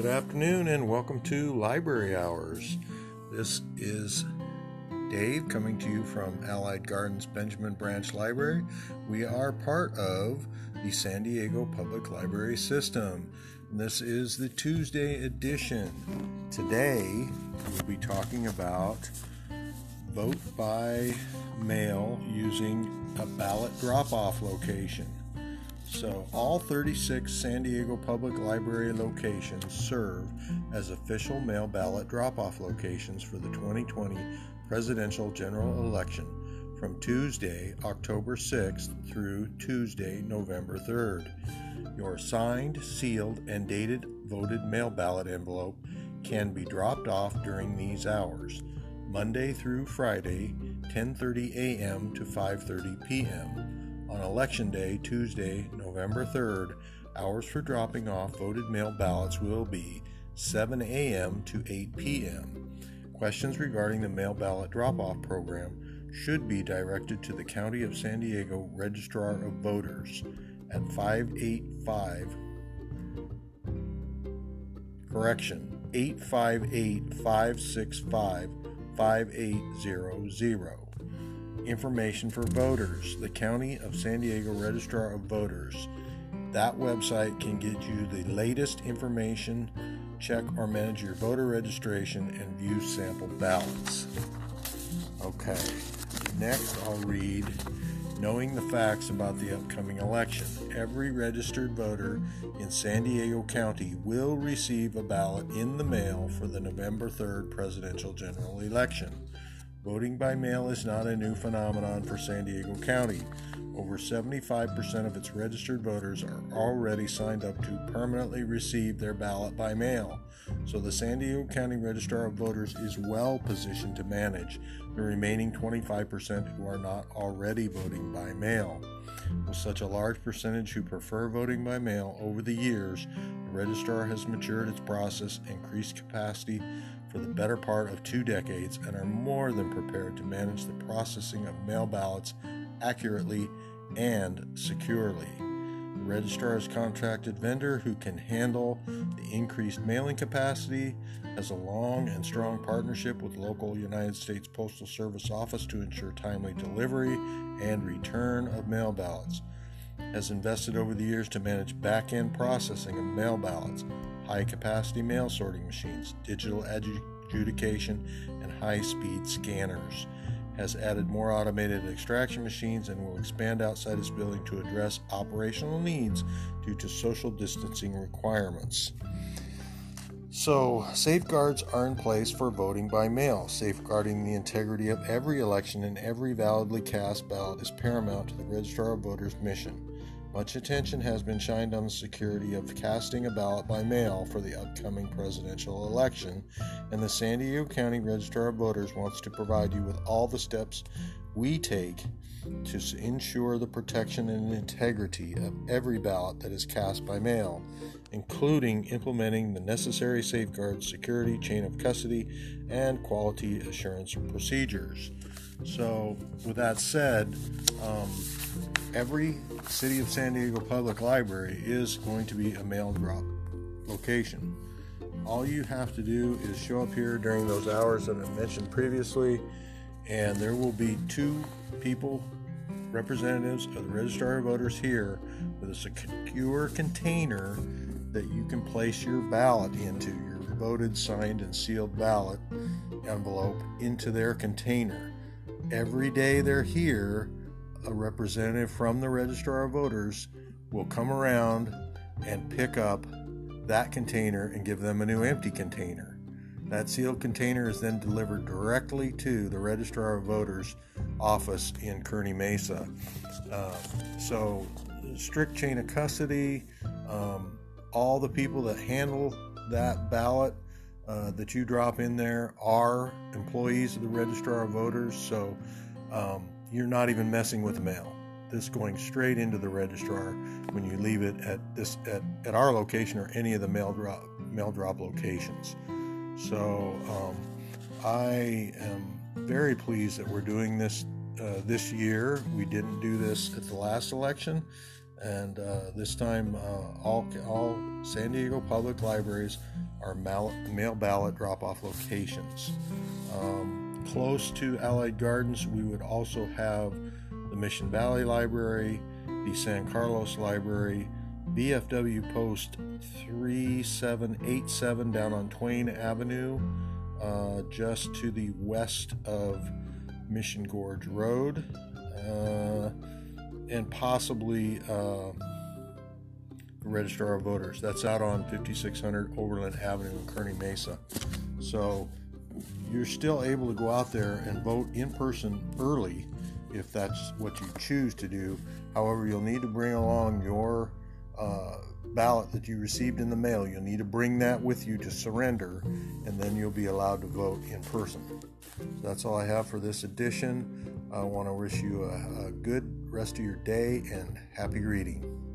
Good afternoon and welcome to Library Hours. This is Dave coming to you from Allied Gardens Benjamin Branch Library. We are part of the San Diego Public Library System. This is the Tuesday edition. Today we'll be talking about vote by mail using a ballot drop off location. So, all 36 San Diego Public Library locations serve as official mail ballot drop off locations for the 2020 presidential general election from Tuesday, October 6th through Tuesday, November 3rd. Your signed, sealed, and dated voted mail ballot envelope can be dropped off during these hours, Monday through Friday, 10:30 a.m. to 5:30 p.m on Election Day, Tuesday, November 3rd, hours for dropping off voted mail ballots will be 7 a.m. to 8 p.m. Questions regarding the mail ballot drop off program should be directed to the County of San Diego Registrar of Voters at 585 correction 858 565 5800 information for voters, the County of San Diego Registrar of Voters. That website can get you the latest information, check or manage your voter registration, and view sample ballots. Okay, next I'll read Knowing the Facts About the Upcoming Election. Every registered voter in San Diego County will receive a ballot in the mail for the November 3rd presidential general election. Voting by mail is not a new phenomenon for San Diego County. Over 75% of its registered voters are already signed up to permanently receive their ballot by mail, so the San Diego County Registrar of Voters is well positioned to manage the remaining 25% who are not already voting by mail. With such a large percentage who prefer voting by mail over the years, the registrar has matured its process, increased capacity for the better part of two decades, and are more than prepared to manage the processing of mail ballots accurately and securely. The registrar has contracted vendor who can handle the increased mailing capacity, has a long and strong partnership with local United States Postal Service office to ensure timely delivery and return of mail ballots, has invested over the years to manage back end processing of mail ballots, high capacity mail sorting machines, digital adjudication, and high speed scanners. Has added more automated extraction machines and will expand outside its building to address operational needs due to social distancing requirements. So, safeguards are in place for voting by mail. Safeguarding the integrity of every election and every validly cast ballot is paramount to the Registrar of Voters' mission. Much attention has been shined on the security of casting a ballot by mail for the upcoming presidential election, and the San Diego County Registrar of Voters wants to provide you with all the steps we take to ensure the protection and integrity of every ballot that is cast by mail, including implementing the necessary safeguards, security, chain of custody, and quality assurance procedures. So, with that said, um, every City of San Diego Public Library is going to be a mail drop location. All you have to do is show up here during those hours that I mentioned previously, and there will be two people, representatives of the Registrar of Voters here, with a secure container that you can place your ballot into, your voted, signed, and sealed ballot envelope into their container. Every day they're here, a representative from the registrar of voters will come around and pick up that container and give them a new empty container. That sealed container is then delivered directly to the registrar of voters office in Kearny Mesa. Uh, so, strict chain of custody. Um, all the people that handle that ballot uh, that you drop in there are employees of the registrar of voters. So, um, you're not even messing with mail. This going straight into the registrar when you leave it at this at, at our location or any of the mail drop mail drop locations. So um, I am very pleased that we're doing this uh, this year. We didn't do this at the last election. And uh, this time, uh, all, all San Diego public libraries are mail, mail ballot drop off locations. Um, close to Allied Gardens, we would also have the Mission Valley Library, the San Carlos Library, VFW Post 3787 down on Twain Avenue, uh, just to the west of Mission Gorge Road, uh, and possibly uh, Registrar of Voters. That's out on 5600 Overland Avenue in Kearny Mesa. So you're still able to go out there and vote in person early if that's what you choose to do. However, you'll need to bring along your uh, ballot that you received in the mail. You'll need to bring that with you to surrender, and then you'll be allowed to vote in person. So that's all I have for this edition. I want to wish you a, a good rest of your day and happy reading.